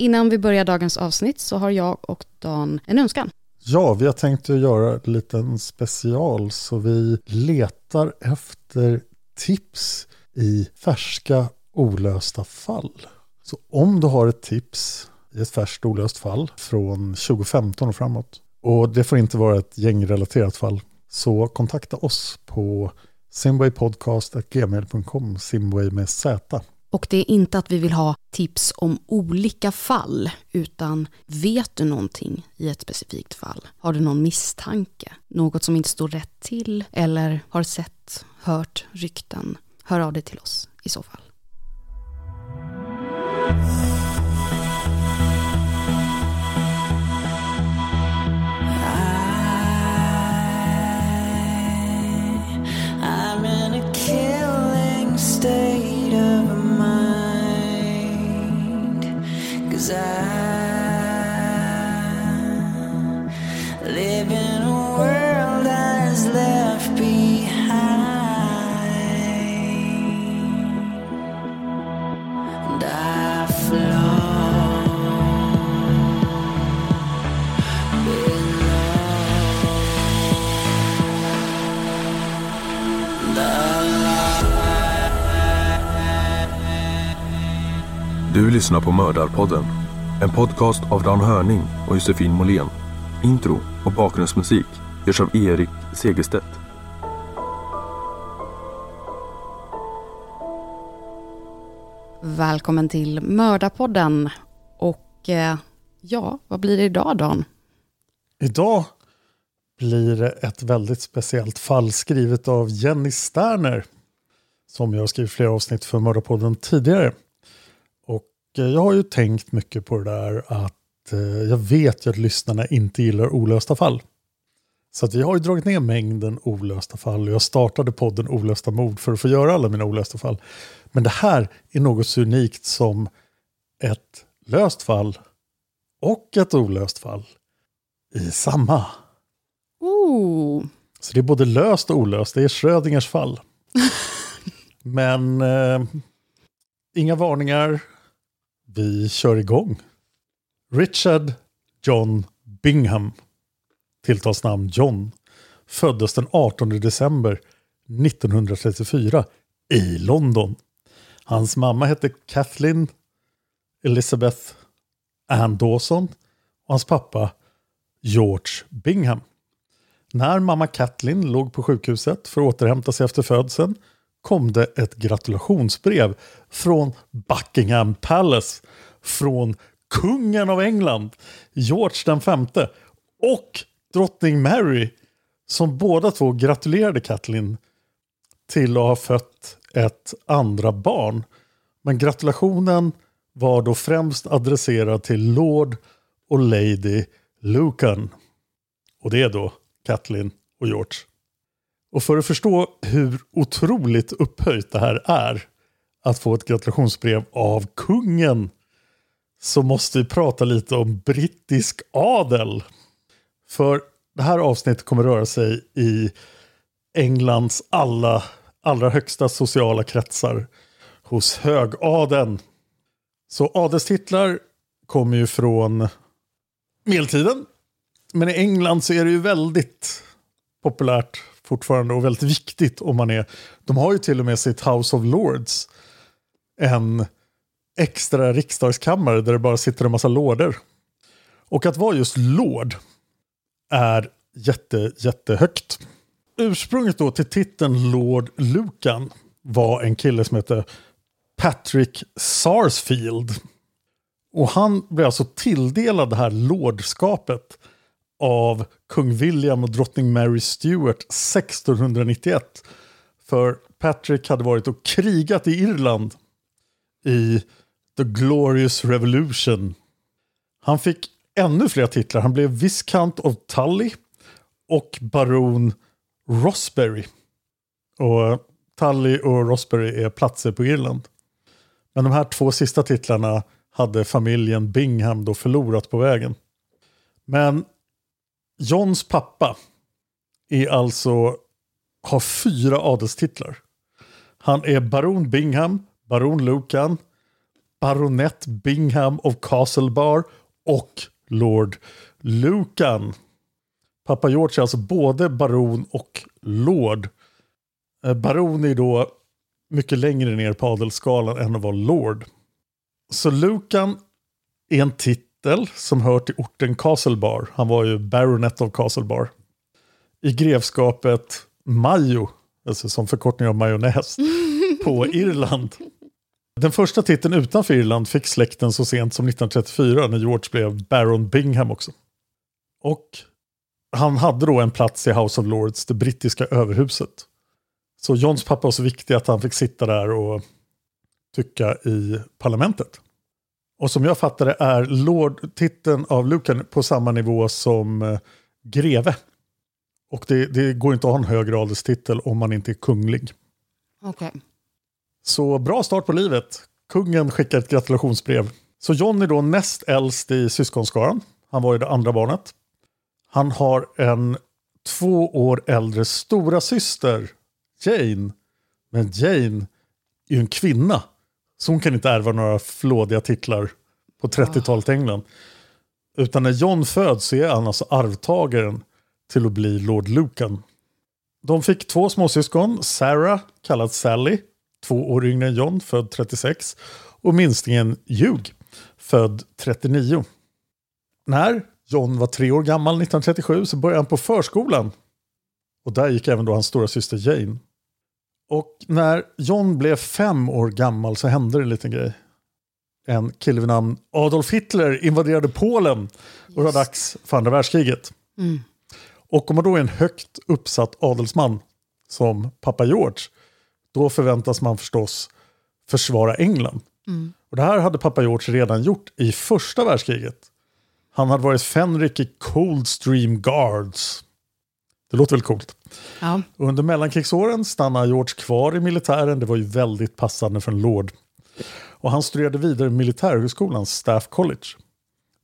Innan vi börjar dagens avsnitt så har jag och Dan en önskan. Ja, vi har tänkt att göra en liten special så vi letar efter tips i färska olösta fall. Så om du har ett tips i ett färskt olöst fall från 2015 och framåt och det får inte vara ett gängrelaterat fall så kontakta oss på simwaypodcast.gmail.com simway med z. Och det är inte att vi vill ha tips om olika fall, utan vet du någonting i ett specifikt fall? Har du någon misstanke? Något som inte står rätt till? Eller har sett, hört rykten? Hör av dig till oss i så fall. Lyssnar på Mördarpodden. En podcast av Dan Hörning och Josefin Måhlén. Intro och bakgrundsmusik görs av Erik Segerstedt. Välkommen till Mördarpodden. Och eh, ja, vad blir det idag Dan? Idag blir det ett väldigt speciellt fall skrivet av Jenny Sterner. Som jag har skrivit flera avsnitt för Mördarpodden tidigare. Och eh, jag har ju tänkt mycket på det där att eh, jag vet ju att lyssnarna inte gillar olösta fall. Så att vi har ju dragit ner mängden olösta fall. Jag startade podden Olösta mord för att få göra alla mina olösta fall. Men det här är något så unikt som ett löst fall och ett olöst fall i samma. Ooh. Så det är både löst och olöst. Det är Schrödingers fall. Men eh, inga varningar. Vi kör igång. Richard John Bingham, tilltalsnamn John, föddes den 18 december 1934 i London. Hans mamma hette Kathleen Elizabeth Ann Dawson och hans pappa George Bingham. När mamma Kathleen låg på sjukhuset för att återhämta sig efter födseln kom det ett gratulationsbrev från Buckingham Palace från kungen av England, George den femte och drottning Mary som båda två gratulerade Kathleen till att ha fött ett andra barn. Men gratulationen var då främst adresserad till Lord och Lady Lucan. Och det är då Kathleen och George. Och för att förstå hur otroligt upphöjt det här är att få ett gratulationsbrev av kungen så måste vi prata lite om brittisk adel. För det här avsnittet kommer röra sig i Englands alla, allra högsta sociala kretsar hos högadeln. Så adelstitlar kommer ju från medeltiden. Men i England så är det ju väldigt populärt fortfarande och väldigt viktigt om man är. De har ju till och med sitt House of Lords. En extra riksdagskammare där det bara sitter en massa lorder. Och att vara just lord är jätte, jättehögt. Ursprunget då till titeln Lord Lucan var en kille som hette Patrick Sarsfield. Och han blev alltså tilldelad det här lordskapet av kung William och drottning Mary Stuart 1691. För Patrick hade varit och krigat i Irland i The Glorious Revolution. Han fick ännu fler titlar. Han blev Viscount of Tully och baron Rosberry. Och eh, Tully och Rosberry är platser på Irland. Men de här två sista titlarna hade familjen Bingham då förlorat på vägen. Men Johns pappa är alltså, har fyra adelstitlar. Han är baron Bingham, baron Lucan, baronett Bingham of Castlebar och Lord Lucan. Pappa George är alltså både baron och lord. Eh, baron är då mycket längre ner på adelsskalan än att vara lord. Så Lucan är en titel som hör till orten Castlebar. Han var ju baronet of Castlebar. I grevskapet Mayo, alltså som förkortning av majonnäs, på Irland. Den första titeln utanför Irland fick släkten så sent som 1934 när George blev Baron Bingham också. Och han hade då en plats i House of Lords, det brittiska överhuset. Så Johns pappa var så viktig att han fick sitta där och tycka i parlamentet. Och som jag fattar det är Lord-titeln av Lucan på samma nivå som eh, greve. Och det, det går inte att ha en högre adelstitel om man inte är kunglig. Okej. Så bra start på livet. Kungen skickar ett gratulationsbrev. Så John är då näst äldst i syskonskaran. Han var ju det andra barnet. Han har en två år äldre stora syster Jane. Men Jane är ju en kvinna. Så hon kan inte ärva några flådiga titlar på 30-talet i England. Utan när John föds så är han alltså arvtagaren till att bli Lord Lucan. De fick två småsyskon, Sarah, kallad Sally, två år yngre än John, född 36, och minstingen Hugh, född 39. När John var tre år gammal 1937 så började han på förskolan. Och där gick även då hans stora syster Jane. Och när John blev fem år gammal så hände det en liten grej. En kille vid namn Adolf Hitler invaderade Polen och det var dags för andra världskriget. Och om man då är en högt uppsatt adelsman som pappa George, då förväntas man förstås försvara England. Och det här hade pappa George redan gjort i första världskriget. Han hade varit fänrik i Coldstream Guards. Det låter väl coolt. Ja. Under mellankrigsåren stannade George kvar i militären. Det var ju väldigt passande för en lord. Och han studerade vidare i militärhögskolans Staff College.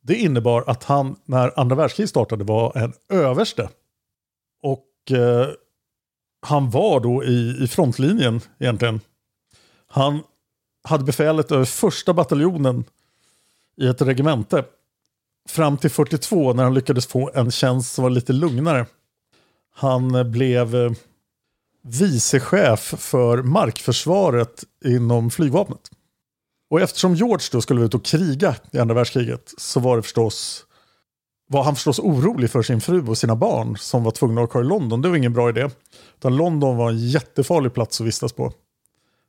Det innebar att han, när andra världskriget startade, var en överste. Och eh, han var då i, i frontlinjen egentligen. Han hade befälet över första bataljonen i ett regemente. Fram till 42 när han lyckades få en tjänst som var lite lugnare. Han blev eh, vicechef för markförsvaret inom flygvapnet. Och eftersom George då skulle ut och kriga i andra världskriget så var det förstås var han förstås orolig för sin fru och sina barn som var tvungna att åka i London. Det var ingen bra idé. Utan London var en jättefarlig plats att vistas på.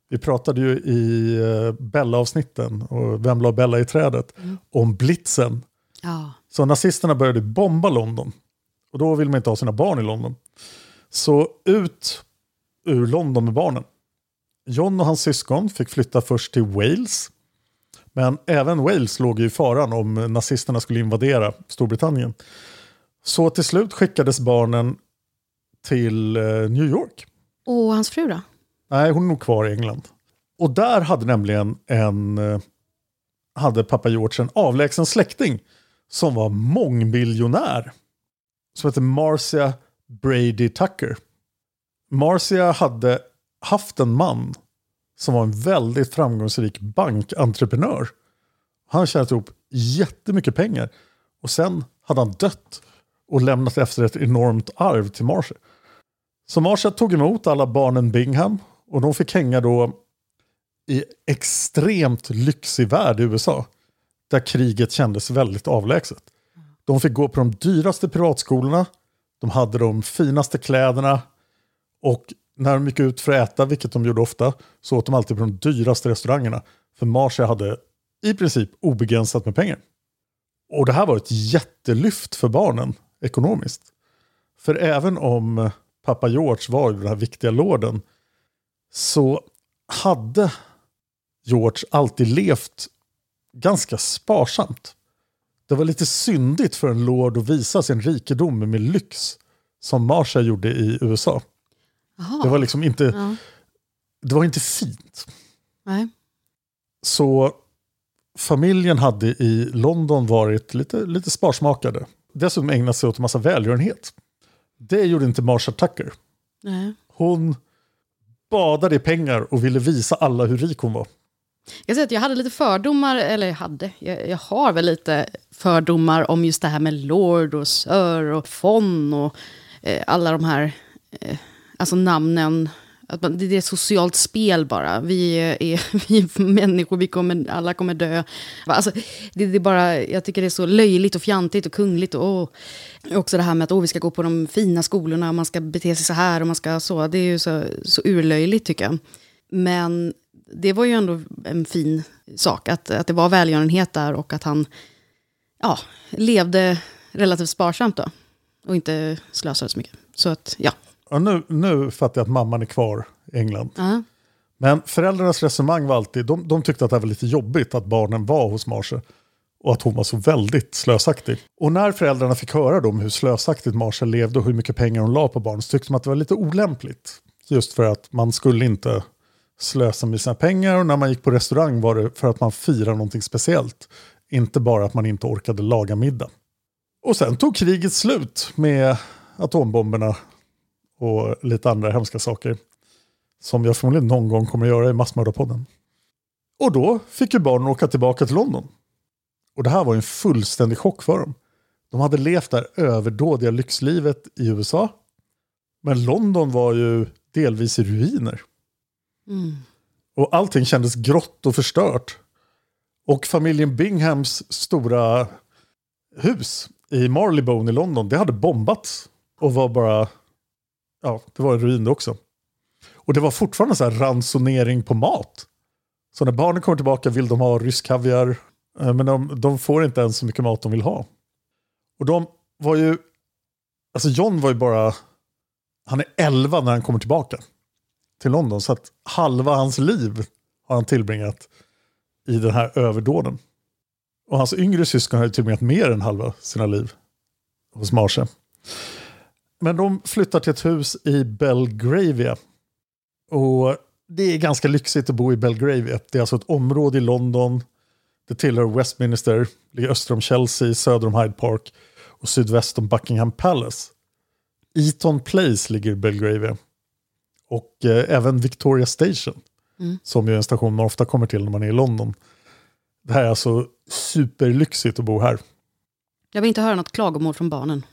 Vi pratade ju i eh, Bella-avsnitten, och Vem la Bella i trädet, om blitzen. Ja. Så nazisterna började bomba London. Och då vill man inte ha sina barn i London. Så ut ur London med barnen. John och hans syskon fick flytta först till Wales. Men även Wales låg i faran om nazisterna skulle invadera Storbritannien. Så till slut skickades barnen till eh, New York. Och hans fru då? Nej, hon är nog kvar i England. Och där hade nämligen en, eh, hade pappa George en avlägsen släkting som var mångmiljonär. Som hette Marcia Brady Tucker. Marcia hade haft en man som var en väldigt framgångsrik bankentreprenör. Han tjänat ihop jättemycket pengar. Och sen hade han dött och lämnat efter ett enormt arv till Marcia. Så Marcia tog emot alla barnen Bingham och de fick hänga då i extremt lyxig värld i USA. Där kriget kändes väldigt avlägset. De fick gå på de dyraste privatskolorna. De hade de finaste kläderna. Och när de gick ut för att äta, vilket de gjorde ofta, så åt de alltid på de dyraste restaurangerna. För Marcia hade i princip obegränsat med pengar. Och det här var ett jättelyft för barnen ekonomiskt. För även om pappa George var den här viktiga lorden så hade George alltid levt ganska sparsamt. Det var lite syndigt för en lord att visa sin rikedom med lyx som Marcia gjorde i USA. Jaha. Det var liksom inte, Ja. det var inte fint. Nej. Så familjen hade i London varit lite, lite sparsmakade. Dessutom ägnat sig åt en massa välgörenhet. Det gjorde inte Marsha Tucker. Nej. Hon badade i pengar och ville visa alla hur rik hon var. Jag säger att jag hade lite fördomar, eller jag hade, jag, jag har väl lite fördomar om just det här med Lord och Sir och Fon och eh, alla de här, eh, alltså namnen. Att man, det är ett socialt spel bara. Vi är, är, vi är människor, vi kommer, alla kommer dö. Alltså, det, det är bara, jag tycker det är så löjligt och fjantigt och kungligt. Och, och också det här med att oh, vi ska gå på de fina skolorna och man ska bete sig så här och man ska så. Det är ju så, så urlöjligt tycker jag. Men det var ju ändå en fin sak, att, att det var välgörenhet där och att han ja, levde relativt sparsamt då. Och inte slösade så mycket. Så att, ja. Ja, nu, nu fattar jag att mamman är kvar i England. Ja. Men föräldrarnas resonemang var alltid, de, de tyckte att det var lite jobbigt att barnen var hos Marsha. Och att hon var så väldigt slösaktig. Och när föräldrarna fick höra då om hur slösaktigt Marsha levde och hur mycket pengar hon la på barn så tyckte de att det var lite olämpligt. Just för att man skulle inte slösa med sina pengar och när man gick på restaurang var det för att man firade någonting speciellt. Inte bara att man inte orkade laga middag. Och sen tog kriget slut med atombomberna och lite andra hemska saker. Som jag förmodligen någon gång kommer att göra i Massmördarpodden. Och då fick ju barnen åka tillbaka till London. Och det här var en fullständig chock för dem. De hade levt det här överdådiga lyxlivet i USA. Men London var ju delvis i ruiner. Mm. Och allting kändes grått och förstört. Och familjen Binghams stora hus i Marleybone i London, det hade bombats. Och var bara, ja, det var en ruin det också. Och det var fortfarande så här ransonering på mat. Så när barnen kommer tillbaka vill de ha rysk kaviar. Eh, men de, de får inte ens så mycket mat de vill ha. Och de var ju, alltså John var ju bara, han är 11 när han kommer tillbaka till London. Så att halva hans liv har han tillbringat i den här överdåden. Och hans yngre syskon har ju tillbringat mer än halva sina liv hos Marsha. Men de flyttar till ett hus i Belgravia. Och det är ganska lyxigt att bo i Belgravia. Det är alltså ett område i London. Det tillhör Westminster, ligger öster om Chelsea, söder om Hyde Park och sydväst om Buckingham Palace. Eton Place ligger i Belgravia. Och eh, även Victoria Station, som ju är en station man ofta kommer till när man är i London. Det här är alltså superlyxigt att bo här. Jag vill inte höra något klagomål från barnen.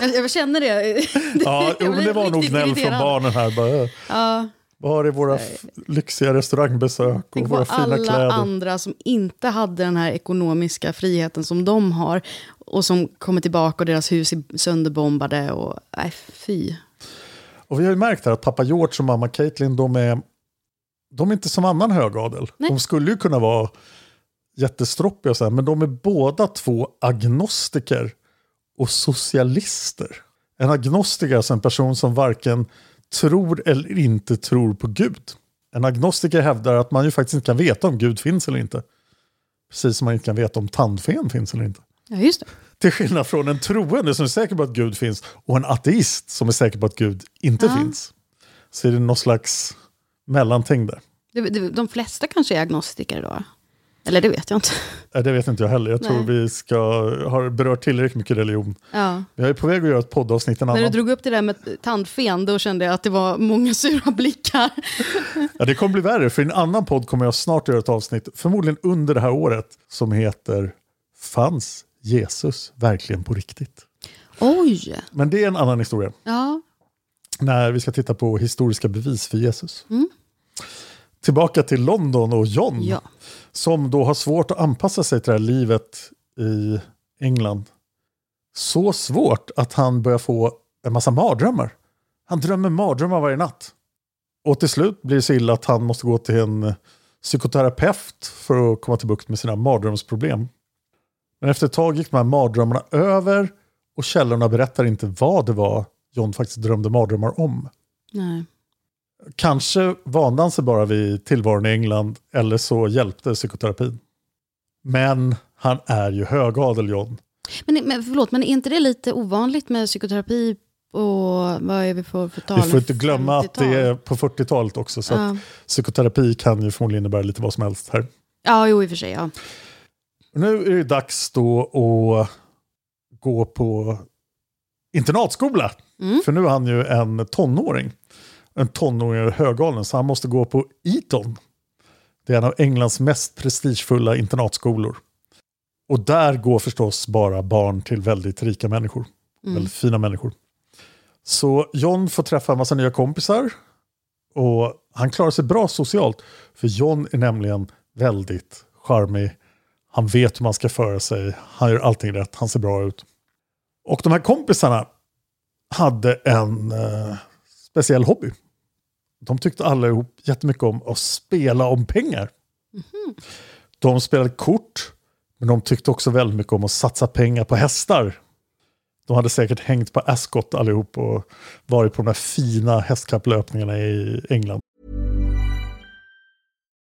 Jag, jag känner det. Ja, jo, det var nog gnäll från barnen här. Bara, Ja, var är våra lyxiga restaurangbesök och våra fina alla kläder? andra som inte hade den här ekonomiska friheten som de har. Och som kommer tillbaka och deras hus är sönderbombade. Och, nej, fy. Och vi har ju märkt här att pappa George och mamma Caitlin, de är de är inte som annan högadel. Nej. De skulle ju kunna vara jättestroppiga så här, men de är båda två agnostiker och socialister. En agnostiker är alltså en person som varken tror eller inte tror på Gud. En agnostiker hävdar att man ju faktiskt inte kan veta om Gud finns eller inte. Precis som man inte kan veta om tandfen finns eller inte. Ja, just det. Till skillnad från en troende som är säker på att Gud finns och en ateist som är säker på att Gud inte Ja. finns. Så är det någon slags mellanting där. Det, de flesta kanske är agnostiker då? Eller det vet jag inte. Nej, Det vet inte jag heller. Jag tror Nej. vi ska, har berört tillräckligt mycket religion. Ja. Jag är på väg att göra ett poddavsnitt en När du drog upp det där med tandfen, då kände jag att det var många sura blickar. Ja, det kommer bli värre, för i en annan podd kommer jag snart göra ett avsnitt, förmodligen under det här året, som heter Fanns Jesus verkligen på riktigt? Oj! Men det är en annan historia. Ja. när vi ska titta på historiska bevis för Jesus. Tillbaka till London och John, Ja. som då har svårt att anpassa sig till det här livet i England. Så svårt att han börjar få en massa mardrömmar. Han drömmer mardrömmar varje natt. Och till slut blir det så illa att han måste gå till en psykoterapeut för att komma till bukt med sina mardrömsproblem. Men efter ett tag gick de här mardrömmarna över och källorna berättar inte vad det var John faktiskt drömde mardrömmar om. Nej. Kanske vande han sig bara vid tillvaron i England eller så hjälpte psykoterapin. Men han är ju högadel John. Men, men förlåt, men är inte det lite ovanligt med psykoterapi och vad är vi på för tal? Vi får inte glömma att det 50-tal? är på 40-talet också. Så Ja. psykoterapi kan ju förmodligen innebära lite vad som helst här. Ja, jo i och för sig. Ja. Nu är det dags då att gå på internatskola. Mm. För nu är han ju en tonåring. En tonåring är högalen så han måste gå på Eton. Det är en av Englands mest prestigefulla internatskolor. Och där går förstås bara barn till väldigt rika människor. Väldigt fina människor. Så John får träffa en massa nya kompisar. Och han klarar sig bra socialt. För John är nämligen väldigt charmig. Han vet hur man ska föra sig. Han gör allting rätt. Han ser bra ut. Och de här kompisarna hade en eh, speciell hobby. De tyckte allihop jättemycket om att spela om pengar. De spelade kort, men de tyckte också väldigt mycket om att satsa pengar på hästar. De hade säkert hängt på Ascot allihop och varit på de här fina hästkapplöpningarna i England.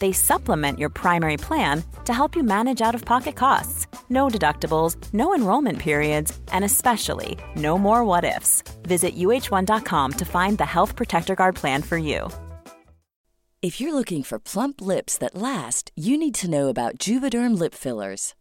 They supplement your primary plan to help you manage out of pocket costs. No deductibles, no enrollment periods, and especially no more what ifs. Visit uh1.com to find the Health Protector Guard plan for you. If you're looking for plump lips that last, you need to know about Juvederm lip fillers.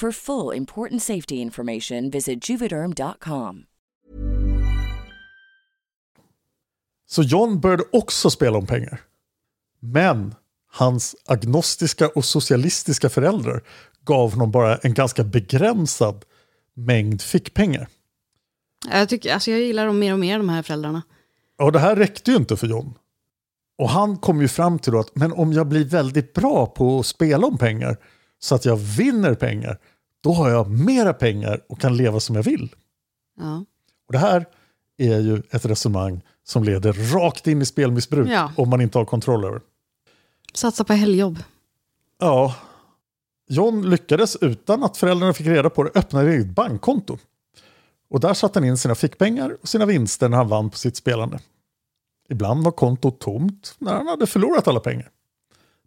For full important safety information, visit juvederm.com. Så John började också spela om pengar. Men hans agnostiska och socialistiska föräldrar gav honom bara en ganska begränsad mängd fickpengar. Jag, tycker, alltså jag gillar dem mer och mer, de här föräldrarna. Och det här räckte ju inte för John. Och han kom ju fram till då att men om jag blir väldigt bra på att spela om pengar så att jag vinner pengar, då har jag mera pengar och kan leva som jag vill. Ja. Och det här är ju ett resonemang som leder rakt in i spelmissbruk Ja. om man inte har kontroll över. Satsa på helgjobb. Ja, John lyckades utan att föräldrarna fick reda på det öppna ett eget bankkonto. Och där satte han in sina fickpengar och sina vinster när han vann på sitt spelande. Ibland var kontot tomt när han hade förlorat alla pengar.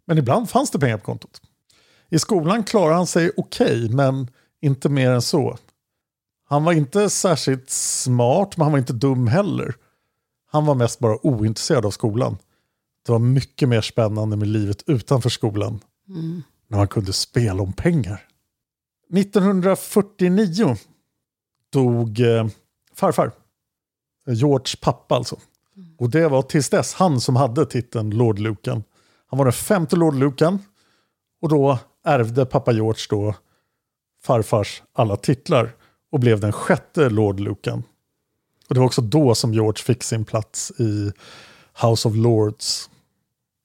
Men ibland fanns det pengar på kontot. I skolan klarade han sig okej, men inte mer än så. Han var inte särskilt smart, men han var inte dum heller. Han var mest bara ointresserad av skolan. Det var mycket mer spännande med livet utanför skolan Mm. när man kunde spela om pengar. 1949 dog eh, farfar. George pappa alltså. Och det var tills dess han som hade titeln Lord Lucan. Han var den femte Lord Lucan. Och då ärvde pappa George då farfars alla titlar och blev den sjätte Lord Lucan. Och det var också då som George fick sin plats i House of Lords.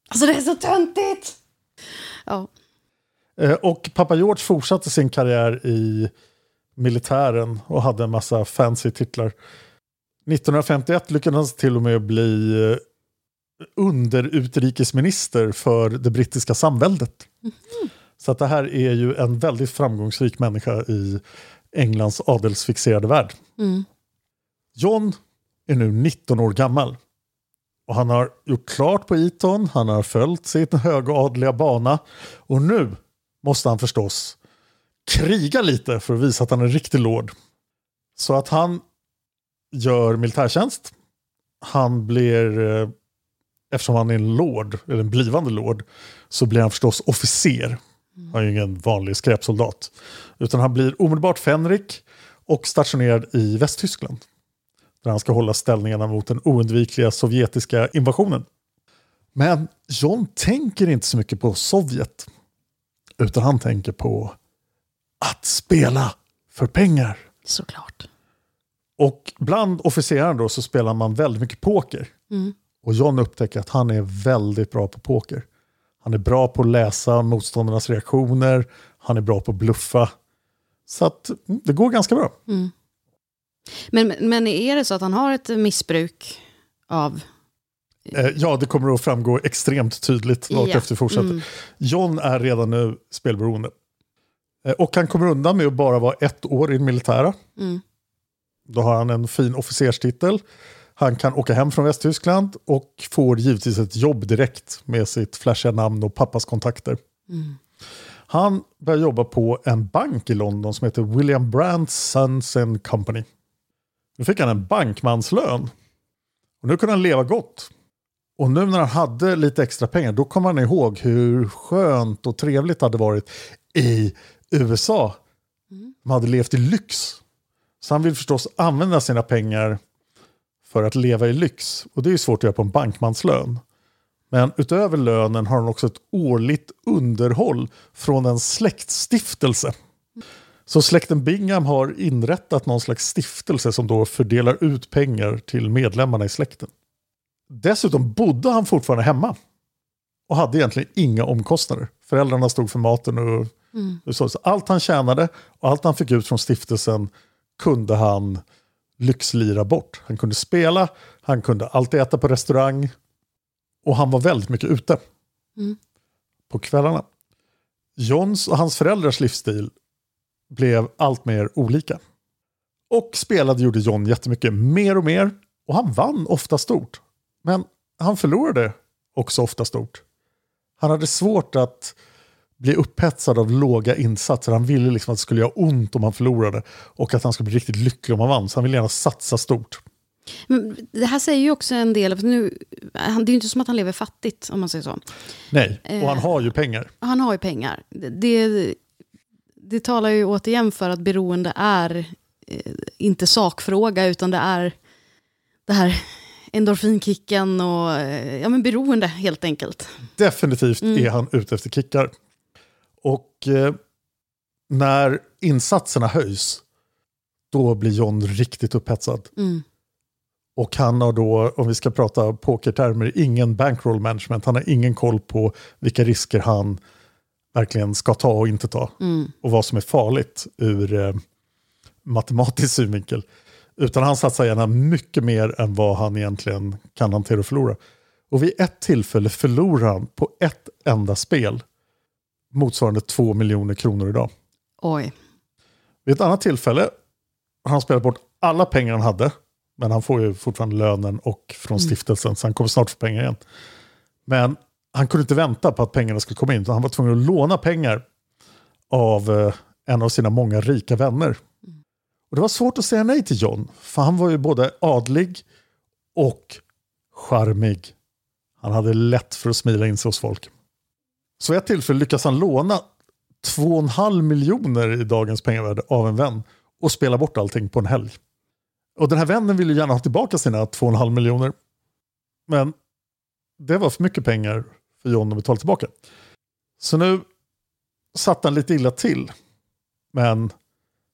Alltså det är så töntigt! Ja. Eh, Och pappa George fortsatte sin karriär i militären och hade en massa fancy titlar. 1951 lyckades han till och med bli eh, underutrikesminister för det brittiska samväldet. Så att det här är ju en väldigt framgångsrik människa i Englands adelsfixerade värld. Mm. John är nu 19 år gammal. Och han har gjort klart på Eton, han har följt sin högadliga bana. Och nu måste han förstås kriga lite för att visa att han är en riktig lord. Så att han gör militärtjänst. Han blir, eh, eftersom han är en lord, eller en blivande lord, så blir han förstås officer. Han är ju ingen vanlig skräpsoldat. Utan han blir omedelbart fänrik och stationerad i Västtyskland. Där han ska hålla ställningarna mot den oundvikliga sovjetiska invasionen. Men John tänker inte så mycket på Sovjet. Utan han tänker på att spela för pengar. Såklart. Och bland officerarna då så spelar man väldigt mycket poker. Mm. Och John upptäcker att han är väldigt bra på poker. Han är bra på att läsa motståndarnas reaktioner. Han är bra på att bluffa. Så att det går ganska bra. Mm. Men, men är det så att han har ett missbruk av... Eh, ja, det kommer att framgå extremt tydligt vart Ja, efter fortsätter. mm. John är redan nu spelberoende. Eh, och han kommer undan med att bara vara ett år i det militära. Mm. Då har han en fin officerstitel. Han kan åka hem från Västtyskland och får givetvis ett jobb direkt med sitt flashiga namn och pappas kontakter. Mm. Han börjar jobba på en bank i London som heter William Brandt Sons and Company. Nu fick han en bankmanslön. Och nu kunde han leva gott. Och nu när han hade lite extra pengar då kom han ihåg hur skönt och trevligt det hade varit i USA. De hade levt i lyx. Så han vill förstås använda sina pengar för att leva i lyx. Och det är ju svårt att göra på en bankmanslön. Men utöver lönen har han också ett årligt underhåll från en släktstiftelse. Så släkten Bingham har inrättat någon slags stiftelse som då fördelar ut pengar till medlemmarna i släkten. Dessutom bodde han fortfarande hemma. Och hade egentligen inga omkostnader. Föräldrarna stod för maten och Mm. och så. Så allt han tjänade och allt han fick ut från stiftelsen kunde han lyxlira bort. Han kunde spela, han kunde alltid äta på restaurang och han var väldigt mycket ute Mm. på kvällarna. Johns och hans föräldrars livsstil blev allt mer olika. Och spelade gjorde John jättemycket mer och mer och han vann ofta stort. Men han förlorade också ofta stort. Han hade svårt att bli upphetsad av låga insatser. Han ville liksom att det skulle göra ont om han förlorade och att han skulle bli riktigt lycklig om han vann. Så han ville gärna satsa stort. Men det här säger ju också en del, för nu, det är ju inte som att han lever fattigt om man säger så. Nej, och Eh. han har ju pengar. Han har ju pengar. Det, det, talar ju återigen för att beroende är eh, inte sakfråga utan det är det här endorfinkicken och eh, ja, men beroende helt enkelt. Definitivt är han ute efter kickar. Och eh, när insatserna höjs, då blir John riktigt upphetsad. Mm. Och han har då, om vi ska prata pokertermer, ingen bankroll management. Han har ingen koll på vilka risker han verkligen ska ta och inte ta. Mm. Och vad som är farligt ur eh, matematisk synvinkel. Utan han satsar gärna mycket mer än vad han egentligen kan hantera och förlora. Och vid ett tillfälle förlorar han på ett enda spel motsvarande 2 miljoner kronor idag. Oj. Vid ett annat tillfälle har han spelat bort alla pengar han hade. Men han får ju fortfarande lönen och från stiftelsen, så han kommer snart få pengar igen. Men han kunde inte vänta på att pengarna skulle komma in, utan han var tvungen att låna pengar av eh, en av sina många rika vänner. Och det var svårt att säga nej till John, för han var ju både adlig och charmig. Han hade lätt för att smila in sig hos folk. Så vid ett tillfälle lyckas han låna 2,5 miljoner i dagens pengavärde av en vän och spela bort allting på en helg. Och den här vännen ville gärna ha tillbaka sina 2,5 miljoner. Men det var för mycket pengar för John att betala tillbaka. Så nu satt han lite illa till. Men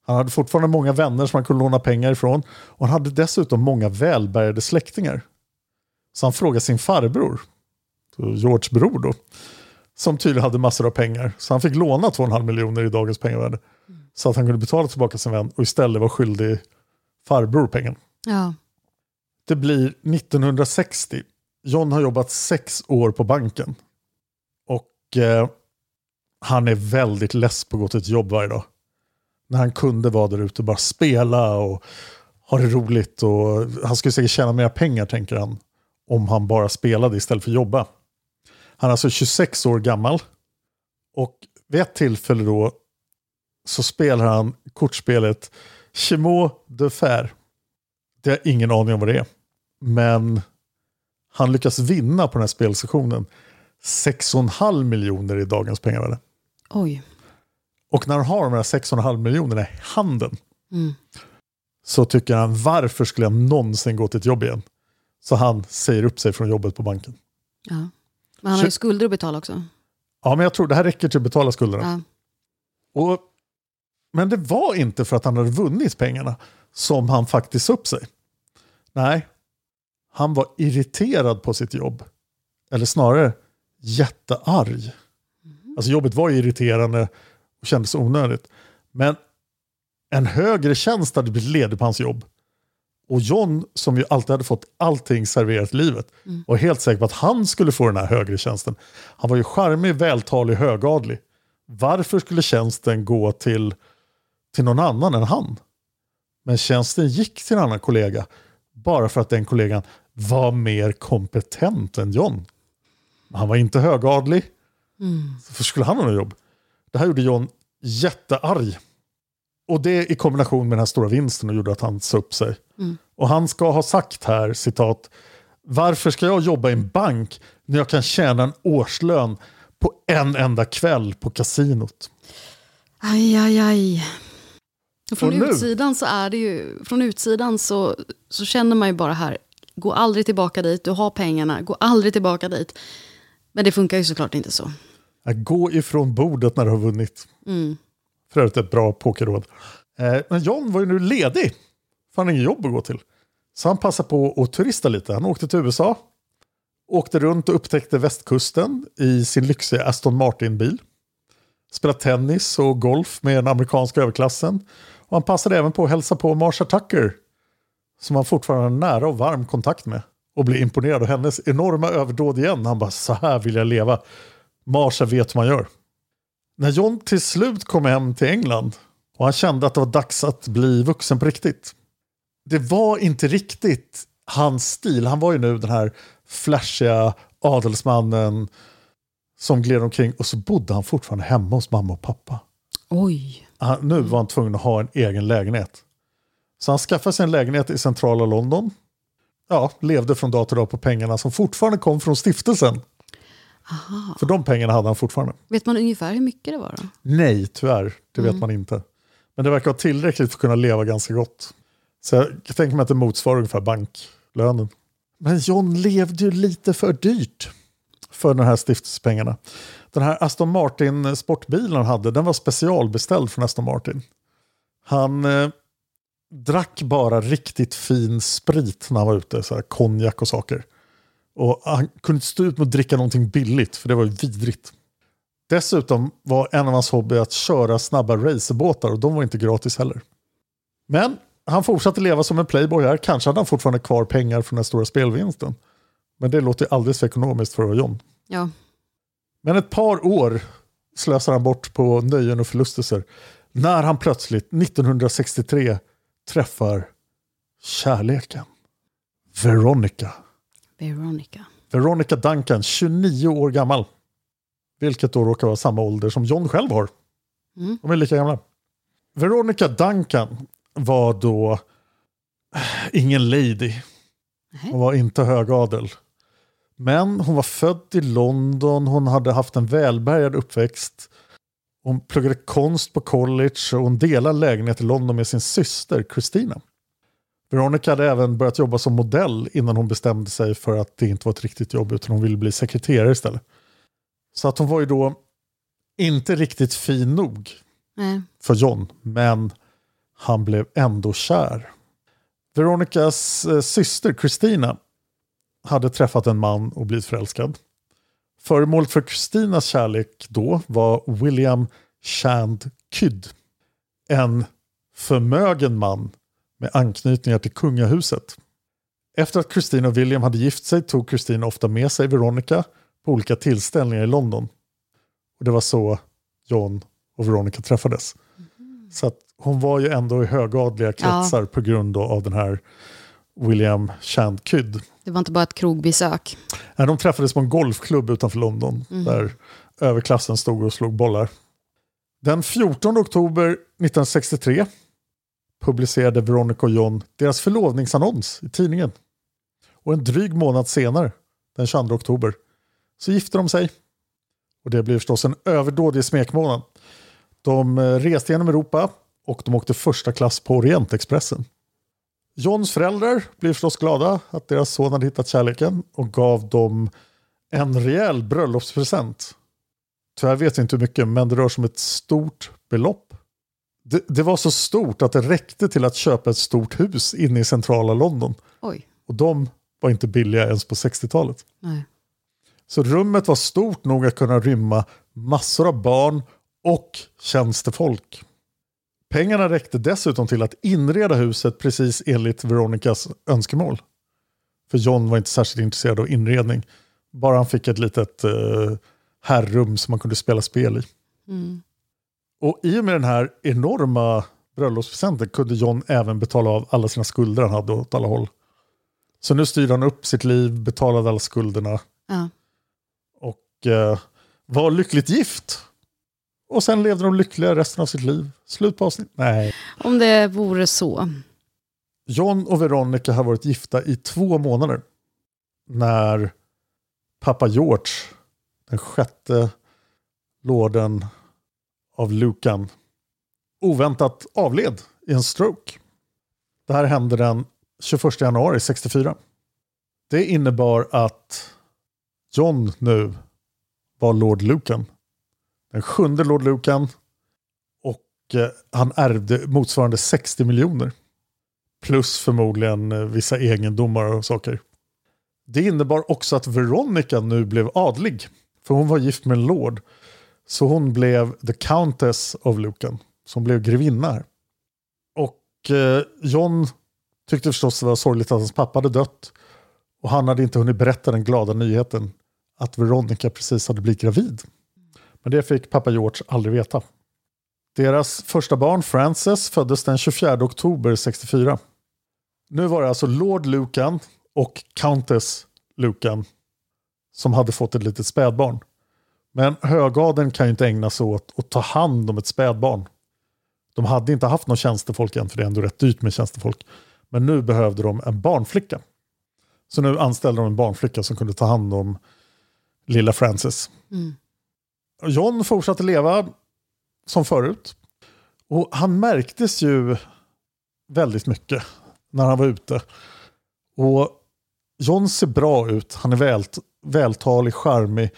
han hade fortfarande många vänner som han kunde låna pengar ifrån. Och han hade dessutom många välbärgade släktingar. Så han frågade sin farbror, George bror då, som tydligen hade massor av pengar. Så han fick låna 2,5 miljoner i dagens pengavärde. Så att han kunde betala tillbaka sin vän och istället var skyldig farbror pengen. Ja. Det blir 1960. John har jobbat sex år på banken. Och eh, han är väldigt less på att gå till ett jobb varje dag. När han kunde vara där ute och bara spela och ha det roligt. Och han skulle säkert tjäna mer pengar tänker han. Om han bara spelade istället för att jobba. Han är alltså 26 år gammal. Och vid ett tillfälle då så spelar han kortspelet Chemo de Fer. Det har jag ingen aning om vad det är. Men han lyckas vinna på den här spelsessionen 6,5 miljoner i dagens pengavärde. Oj. Och när han har de här 6,5 miljonerna i handen Mm. så tycker han varför skulle jag någonsin gå till ett jobb igen? Så han säger upp sig från jobbet på banken. Ja. Men han har ju skulder att betala också. Ja, men jag tror det här räcker till att betala skulderna. Ja. Och, men det var inte för att han hade vunnit pengarna som han faktiskt upp sig. Nej, han var irriterad på sitt jobb. Eller snarare jättearg. Alltså jobbet var irriterande och kändes onödigt. Men en högre tjänst hade blivit ledig på hans jobb. Och John, som ju alltid hade fått allting serverat i livet, var helt säker på att han skulle få den här högre tjänsten. Han var ju charmig, vältalig, högadlig. Varför skulle tjänsten gå till, till någon annan än han? Men tjänsten gick till en annan kollega bara för att den kollegan var mer kompetent än John. Han var inte högadlig. Så varför skulle han ha något jobb? Det här gjorde John jättearg. Och det i kombination med den här stora vinsten och gjorde att han sa upp sig. Och han ska ha sagt här, citat, varför ska jag jobba i en bank när jag kan tjäna en årslön på en enda kväll på kasinot? Aj, aj, aj. Och från Och nu? utsidan så är det ju, från utsidan så, så känner man ju bara här, gå aldrig tillbaka dit, du har pengarna, gå aldrig tillbaka dit. Men det funkar ju såklart inte så. Att gå ifrån bordet när du har vunnit. Mm. För övrigt ett bra pokerråd. Eh, men John var ju nu ledig. För han hade inget jobb att gå till. Så han passade på att turista lite. Han åkte till USA. Åkte runt och upptäckte västkusten i sin lyxiga Aston Martin-bil. Spelade tennis och golf med den amerikanska överklassen. Och han passade även på att hälsa på Marsha Tucker. Som han fortfarande har nära och varm kontakt med. Och blev imponerad av hennes enorma överdåd igen. Han bara, så här vill jag leva. Marsha vet hur man gör. När John till slut kom hem till England och han kände att det var dags att bli vuxen på riktigt. Det var inte riktigt hans stil. Han var ju nu den här flashiga adelsmannen som gled omkring och så bodde han fortfarande hemma hos mamma och pappa. Oj. Han, nu var han tvungen att ha en egen lägenhet. Så han skaffade sig en lägenhet i centrala London. Ja, levde från dag till dag på pengarna som fortfarande kom från stiftelsen. Aha. För de pengarna hade han fortfarande. Vet man ungefär hur mycket det var då? Nej, tyvärr. Det vet Mm. man inte. Men det verkar vara tillräckligt för att kunna leva ganska gott. Så jag tänker mig att det motsvarar ungefär banklönen. Men John levde ju lite för dyrt för de här stiftelsepengarna. Den här Aston Martin sportbilen han hade, den var specialbeställd från Aston Martin. Han eh, drack bara riktigt fin sprit när han var ute, så här konjak och saker. Och han kunde inte stå ut med att dricka någonting billigt, för det var ju vidrigt. Dessutom var en av hans hobby att köra snabba racerbåtar och de var inte gratis heller. Men han fortsatte leva som en playboy här. Kanske hade han fortfarande kvar pengar från den stora spelvinsten. Men det låter alldeles för ekonomiskt för att vara John. Ja. Men ett par år slösar han bort på nöjen och förlustelser. När han plötsligt 1963 träffar kärleken. Veronica. Veronica. Veronica Duncan, 29 år gammal. Vilket då råkar vara samma ålder som John själv har. Mm. De är lika gamla. Veronica Duncan var då ingen lady. Hon var inte högadel. Men hon var född i London, hon hade haft en välbärgad uppväxt. Hon pluggade konst på college och hon delade lägenhet i London med sin syster Christina. Veronica hade även börjat jobba som modell innan hon bestämde sig för att det inte var ett riktigt jobb utan hon ville bli sekreterare istället. Så att hon var ju då inte riktigt fin nog Nej. för John, men han blev ändå kär. Veronicas eh, syster Christina hade träffat en man och blivit förälskad. Föremålet för Christinas kärlek då var William Shand Kydd. En förmögen man med anknytningar till kungahuset. Efter att Christina och William hade gift sig tog Christina ofta med sig Veronica på olika tillställningar i London. Och Det var så John och Veronica träffades. Så att hon var ju ändå i högadliga kretsar på grund av den här William Shand Kydd. Det var inte bara ett krogbesök. Nej, De träffades på en golfklubb utanför London Mm. där överklassen stod och slog bollar. Den 14 oktober 1963 publicerade Veronica och John deras förlovningsannons i tidningen. Och en dryg månad senare, den 22 oktober, så gifte de sig. Och det blev förstås en överdådig smekmånad. De eh, reste genom Europa och de åkte första klass på Orientexpressen. Johns föräldrar blev förstås glada att deras son hade hittat kärleken och gav dem en rejäl bröllopspresent. Tyvärr vet jag inte hur mycket, men det rör sig om ett stort belopp. Det, det var så stort att det räckte till att köpa ett stort hus inne i centrala London. Oj. Och de var inte billiga ens på 60-talet. Nej. Så rummet var stort nog att kunna rymma massor av barn och tjänstefolk. Pengarna räckte dessutom till att inreda huset precis enligt Veronicas önskemål. För John var inte särskilt intresserad av inredning. Bara han fick ett litet eh, herrum som man kunde spela spel i. Mm. Och i och med den här enorma bröllopspresenten kunde John även betala av alla sina skulder han hade åt alla håll. Så nu styrde han upp sitt liv, betalade alla skulderna Ja. och eh, var lyckligt gift. Och sen levde de lyckliga resten av sitt liv. Slut på avsnitt? Nej. Om det vore så. John och Veronica har varit gifta i två månader. När pappa George, den sjätte lorden av Lucan, oväntat avled i en stroke. Det här hände den 21 januari 64. Det innebar att John nu var Lord Lucan. Den sjunde Lord Lucan. Och eh, han ärvde motsvarande 60 miljoner. Plus förmodligen eh, vissa egendomar och saker. Det innebar också att Veronica nu blev adlig. För hon var gift med en lord. Så hon blev the countess of Lucan. Som blev grevinna här. Och eh, John tyckte förstås det var sorgligt att hans pappa hade dött. Och han hade inte hunnit berätta den glada nyheten att Veronica precis hade blivit gravid. Men det fick pappa George aldrig veta. Deras första barn, Frances, föddes den 24 oktober 64. Nu var det alltså Lord Lucan och Countess Lucan som hade fått ett litet spädbarn. Men högadeln kan ju inte ägna sig åt att ta hand om ett spädbarn. De hade inte haft någon tjänstefolk än, för det är ändå rätt dyrt med tjänstefolk. Men nu behövde de en barnflicka. Så nu anställde de en barnflicka som kunde ta hand om lilla Frances. Mm. John fortsatte leva som förut. Och han märktes ju väldigt mycket när han var ute. Och John ser bra ut, han är väl, vältalig, charmig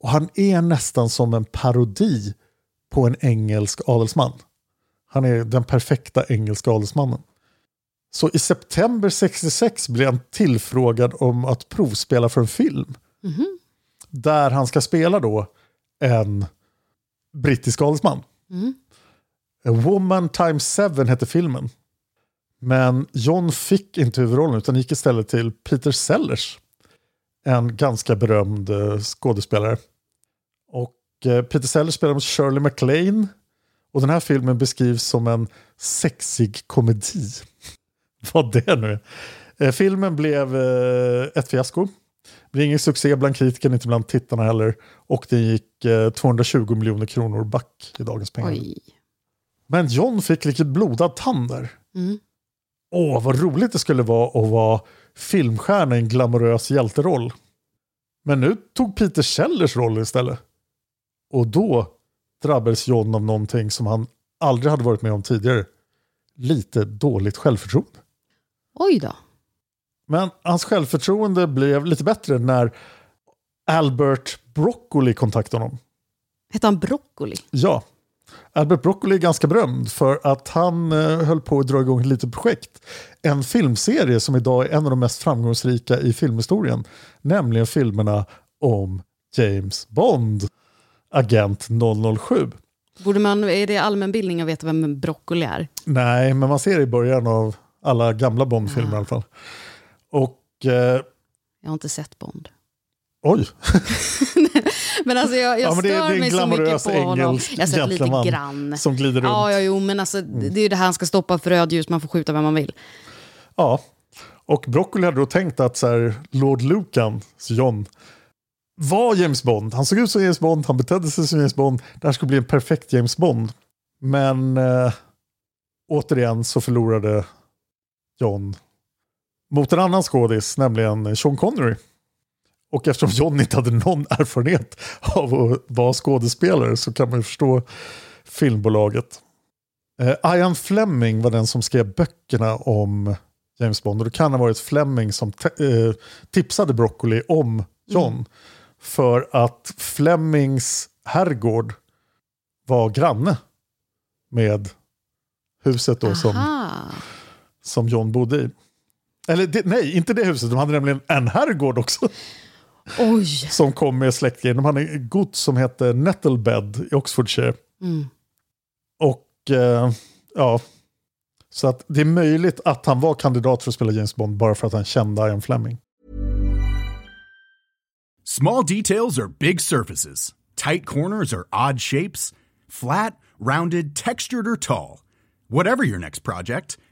och han är nästan som en parodi på en engelsk adelsman. Han är den perfekta engelska adelsmannen. Så i september 66 blir han tillfrågad om att provspela för en film. Mhm. Där han ska spela då en brittisk adelsman. Mm. A Woman times seven hette filmen. Men John fick inte huvudrollen utan gick istället till Peter Sellers. En ganska berömd eh, skådespelare. Och eh, Peter Sellers spelar mot Shirley MacLaine. Och den här filmen beskrivs som en sexig komedi. Vad det nu är. Eh, filmen blev ett fiasko. Det blev ingen succé bland kritikerna, inte bland tittarna heller. Och det gick eh, 220 miljoner kronor back i dagens pengar. Oj. Men John fick lite blodad tand där. Mm. Åh, vad roligt det skulle vara att vara filmstjärna i en glamorös hjälteroll. Men nu tog Peter Sellers roll istället. Och då drabbades John av någonting som han aldrig hade varit med om tidigare. Lite dåligt självförtroende. Oj då. Men hans självförtroende blev lite bättre när Albert Broccoli kontaktade honom. Hette han Broccoli? Ja, Albert Broccoli är ganska berömd för att han eh, höll på att dra igång ett litet projekt. En filmserie som idag är en av de mest framgångsrika i filmhistorien. Nämligen filmerna om James Bond, agent 007. Borde man, är det allmänbildning att veta vem Broccoli är? Nej, men man ser det i början av alla gamla Bond-filmer i alla fall. Och eh, Jag har inte sett Bond. oj, Men alltså jag, jag Ja, men det stör det mig så mycket på honom. Jag har sett lite grann. som glider runt. Ja, ja, jo, men alltså, det är ju det här han ska stoppa för rödljus, man får skjuta vem man vill. Ja, och Broccoli hade då tänkt att så här, Lord Lucan, John, var James Bond. Han såg ut som James Bond, han betedde sig som James Bond. Det här skulle bli en perfekt James Bond. Men eh, återigen så förlorade John mot en annan skådis, nämligen Sean Connery. Och eftersom John inte hade någon erfarenhet av att vara skådespelare så kan man ju förstå filmbolaget. Eh, Ian Fleming var den som skrev böckerna om James Bond. Och det kan ha varit Fleming som eh, tipsade Broccoli om John. För att Flemings herrgård var granne med huset då som, som John bodde i. Eller det, nej, inte det huset. De hade nämligen en herrgård också. Oj. Som kom med släktgrejer. De hade gods som hette Nettlebed i Oxfordshire. Mm. Och eh, ja, så att det är möjligt att han var kandidat för att spela James Bond bara för att han kände Ian Fleming. Small details are big surfaces. Tight corners are odd shapes. Flat, rounded, textured, or tall. Whatever your next project,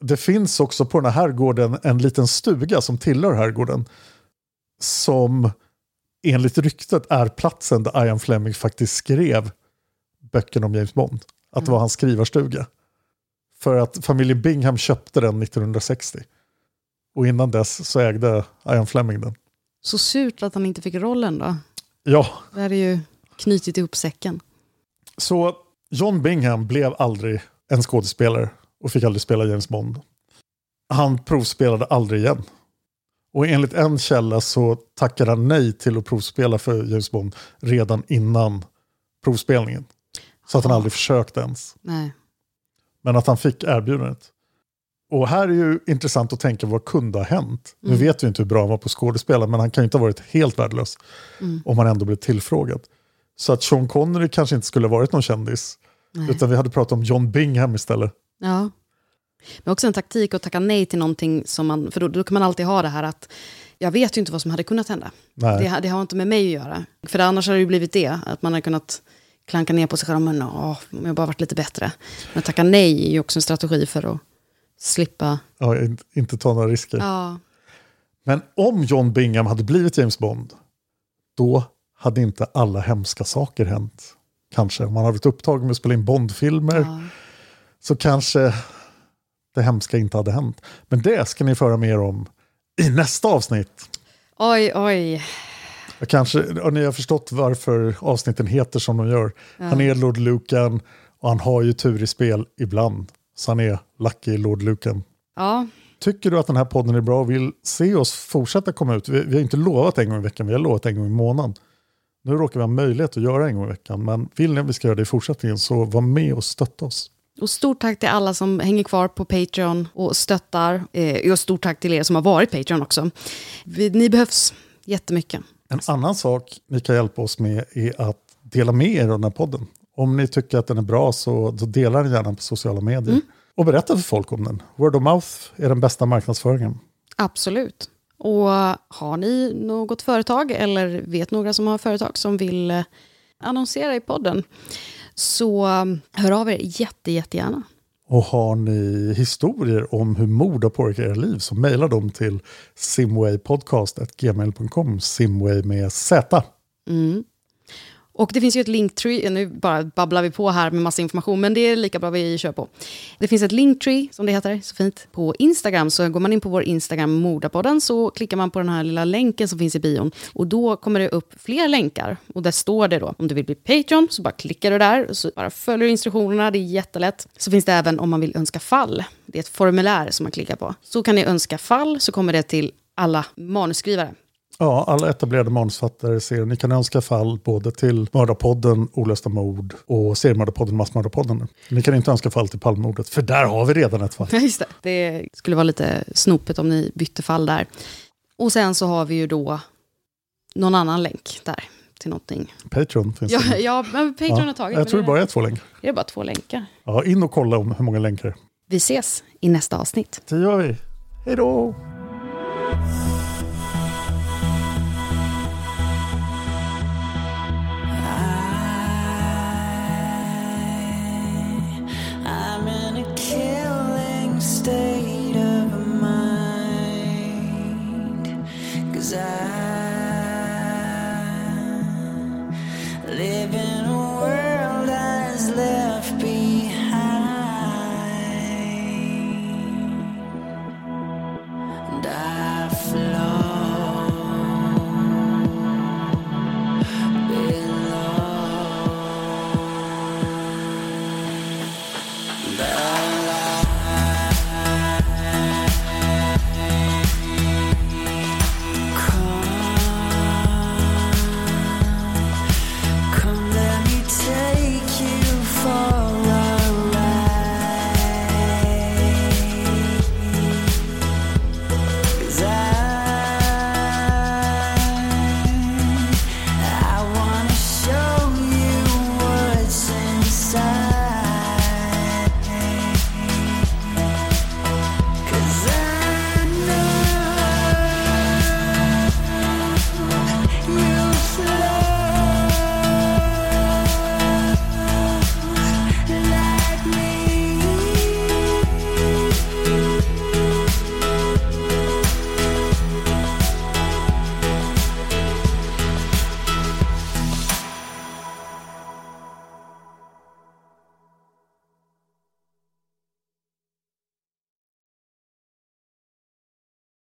Det finns också på den här herrgården en liten stuga som tillhör herrgården. Som enligt ryktet är platsen där Ian Fleming faktiskt skrev böckerna om James Bond. Att det var hans skrivarstuga. För att familjen Bingham köpte den 1960. Och innan dess så ägde Ian Fleming den. Så surt att han inte fick rollen då. Ja, Det hade ju knutit ihop säcken. så John Bingham blev aldrig en skådespelare och fick aldrig spela James Bond. Han provspelade aldrig igen. Och enligt en källa så tackade han nej till att provspela för James Bond redan innan provspelningen. Så att han aldrig försökte ens. Nej. Men att han fick erbjudandet. Och här är ju intressant att tänka vad kunde ha hänt. Nu Mm. vet vi inte hur bra han var på skådespela men han kan ju inte ha varit helt värdelös Mm. om han ändå blev tillfrågad. Så att Sean Connery kanske inte skulle ha varit någon kändis. Nej. Utan vi hade pratat om John Bingham istället. Ja. Men också en taktik att tacka nej till någonting som man... För då, då kan man alltid ha det här att jag vet ju inte vad som hade kunnat hända. Det, det har inte med mig att göra. För annars hade det ju blivit det, att man hade kunnat klanka ner på sig själv. Men åh, om jag bara varit lite bättre. Men att tacka nej är ju också en strategi för att slippa... Ja, in- inte ta några risker. Ja, Men om John Bingham hade blivit James Bond, då hade inte alla hemska saker hänt. Kanske. Om man hade varit upptagen med att spela in Bondfilmer ja. Så kanske det hemska inte hade hänt. Men det ska ni föra mer om i nästa avsnitt. Oj, oj. Jag kanske, och ni har förstått varför avsnitten heter som de gör. Han är Lord Lucan och han har ju tur i spel ibland. Så han är Lucky Lord Lucan. Ja, Tycker du att den här podden är bra och vill se oss fortsätta komma ut? Vi, vi har inte lovat en gång i veckan, vi har lovat en gång i månaden. Nu råkar vi ha möjlighet att göra en gång i veckan, men vill ni att vi ska göra det i fortsättningen så var med och stötta oss. Och stort tack till alla som hänger kvar på Patreon och stöttar. Eh, och stort tack till er som har varit Patreon också. Vi, ni behövs jättemycket. En annan sak ni kan hjälpa oss med är att dela med er av den här podden. Om ni tycker att den är bra så, så dela den gärna på sociala medier. Och berätta för folk om den. Word of mouth är den bästa marknadsföringen. Absolut. Och har ni något företag eller vet några som har företag som vill eh, annonsera i podden så eh, hör av er jätte, jättegärna. Och har ni historier om hur mord har påverkat era liv så mejla dem till simwaypodcast.gmail.com Simway med Z. Mm. Och det finns ju ett linktree, nu bara babblar vi på här med massa information, men det är lika bra vi kör på. Det finns ett linktree, som det heter, så fint, på Instagram. Så går man in på vår Instagram, Mordapodden, så klickar man på den här lilla länken som finns i bion. Och då kommer det upp fler länkar. Och där står det då, om du vill bli Patreon, så bara klickar du där. Så bara följer du instruktionerna, det är jättelätt. Så finns det även om man vill önska fall. Det är ett formulär som man klickar på. Så kan ni önska fall, så kommer det till alla manusskrivare. Ja, alla etablerade manusfattare ser ni kan önska fall både till Mördarpodden, Olösta mord och Seriemördarpodden, Massmördarpodden. Ni kan inte önska fall till Palmemordet, för där har vi redan ett fall. Ja, just det. Det skulle vara lite snopet om ni bytte fall där. Och sen så har vi ju då någon annan länk där till någonting. Patreon finns Ja, det. ja men Patreon har tagit. Jag tror det bara är två länkar. Det är bara två länkar. Ja, in och kolla om hur många länkar. Vi ses i nästa avsnitt. Det gör vi. Hej då! desire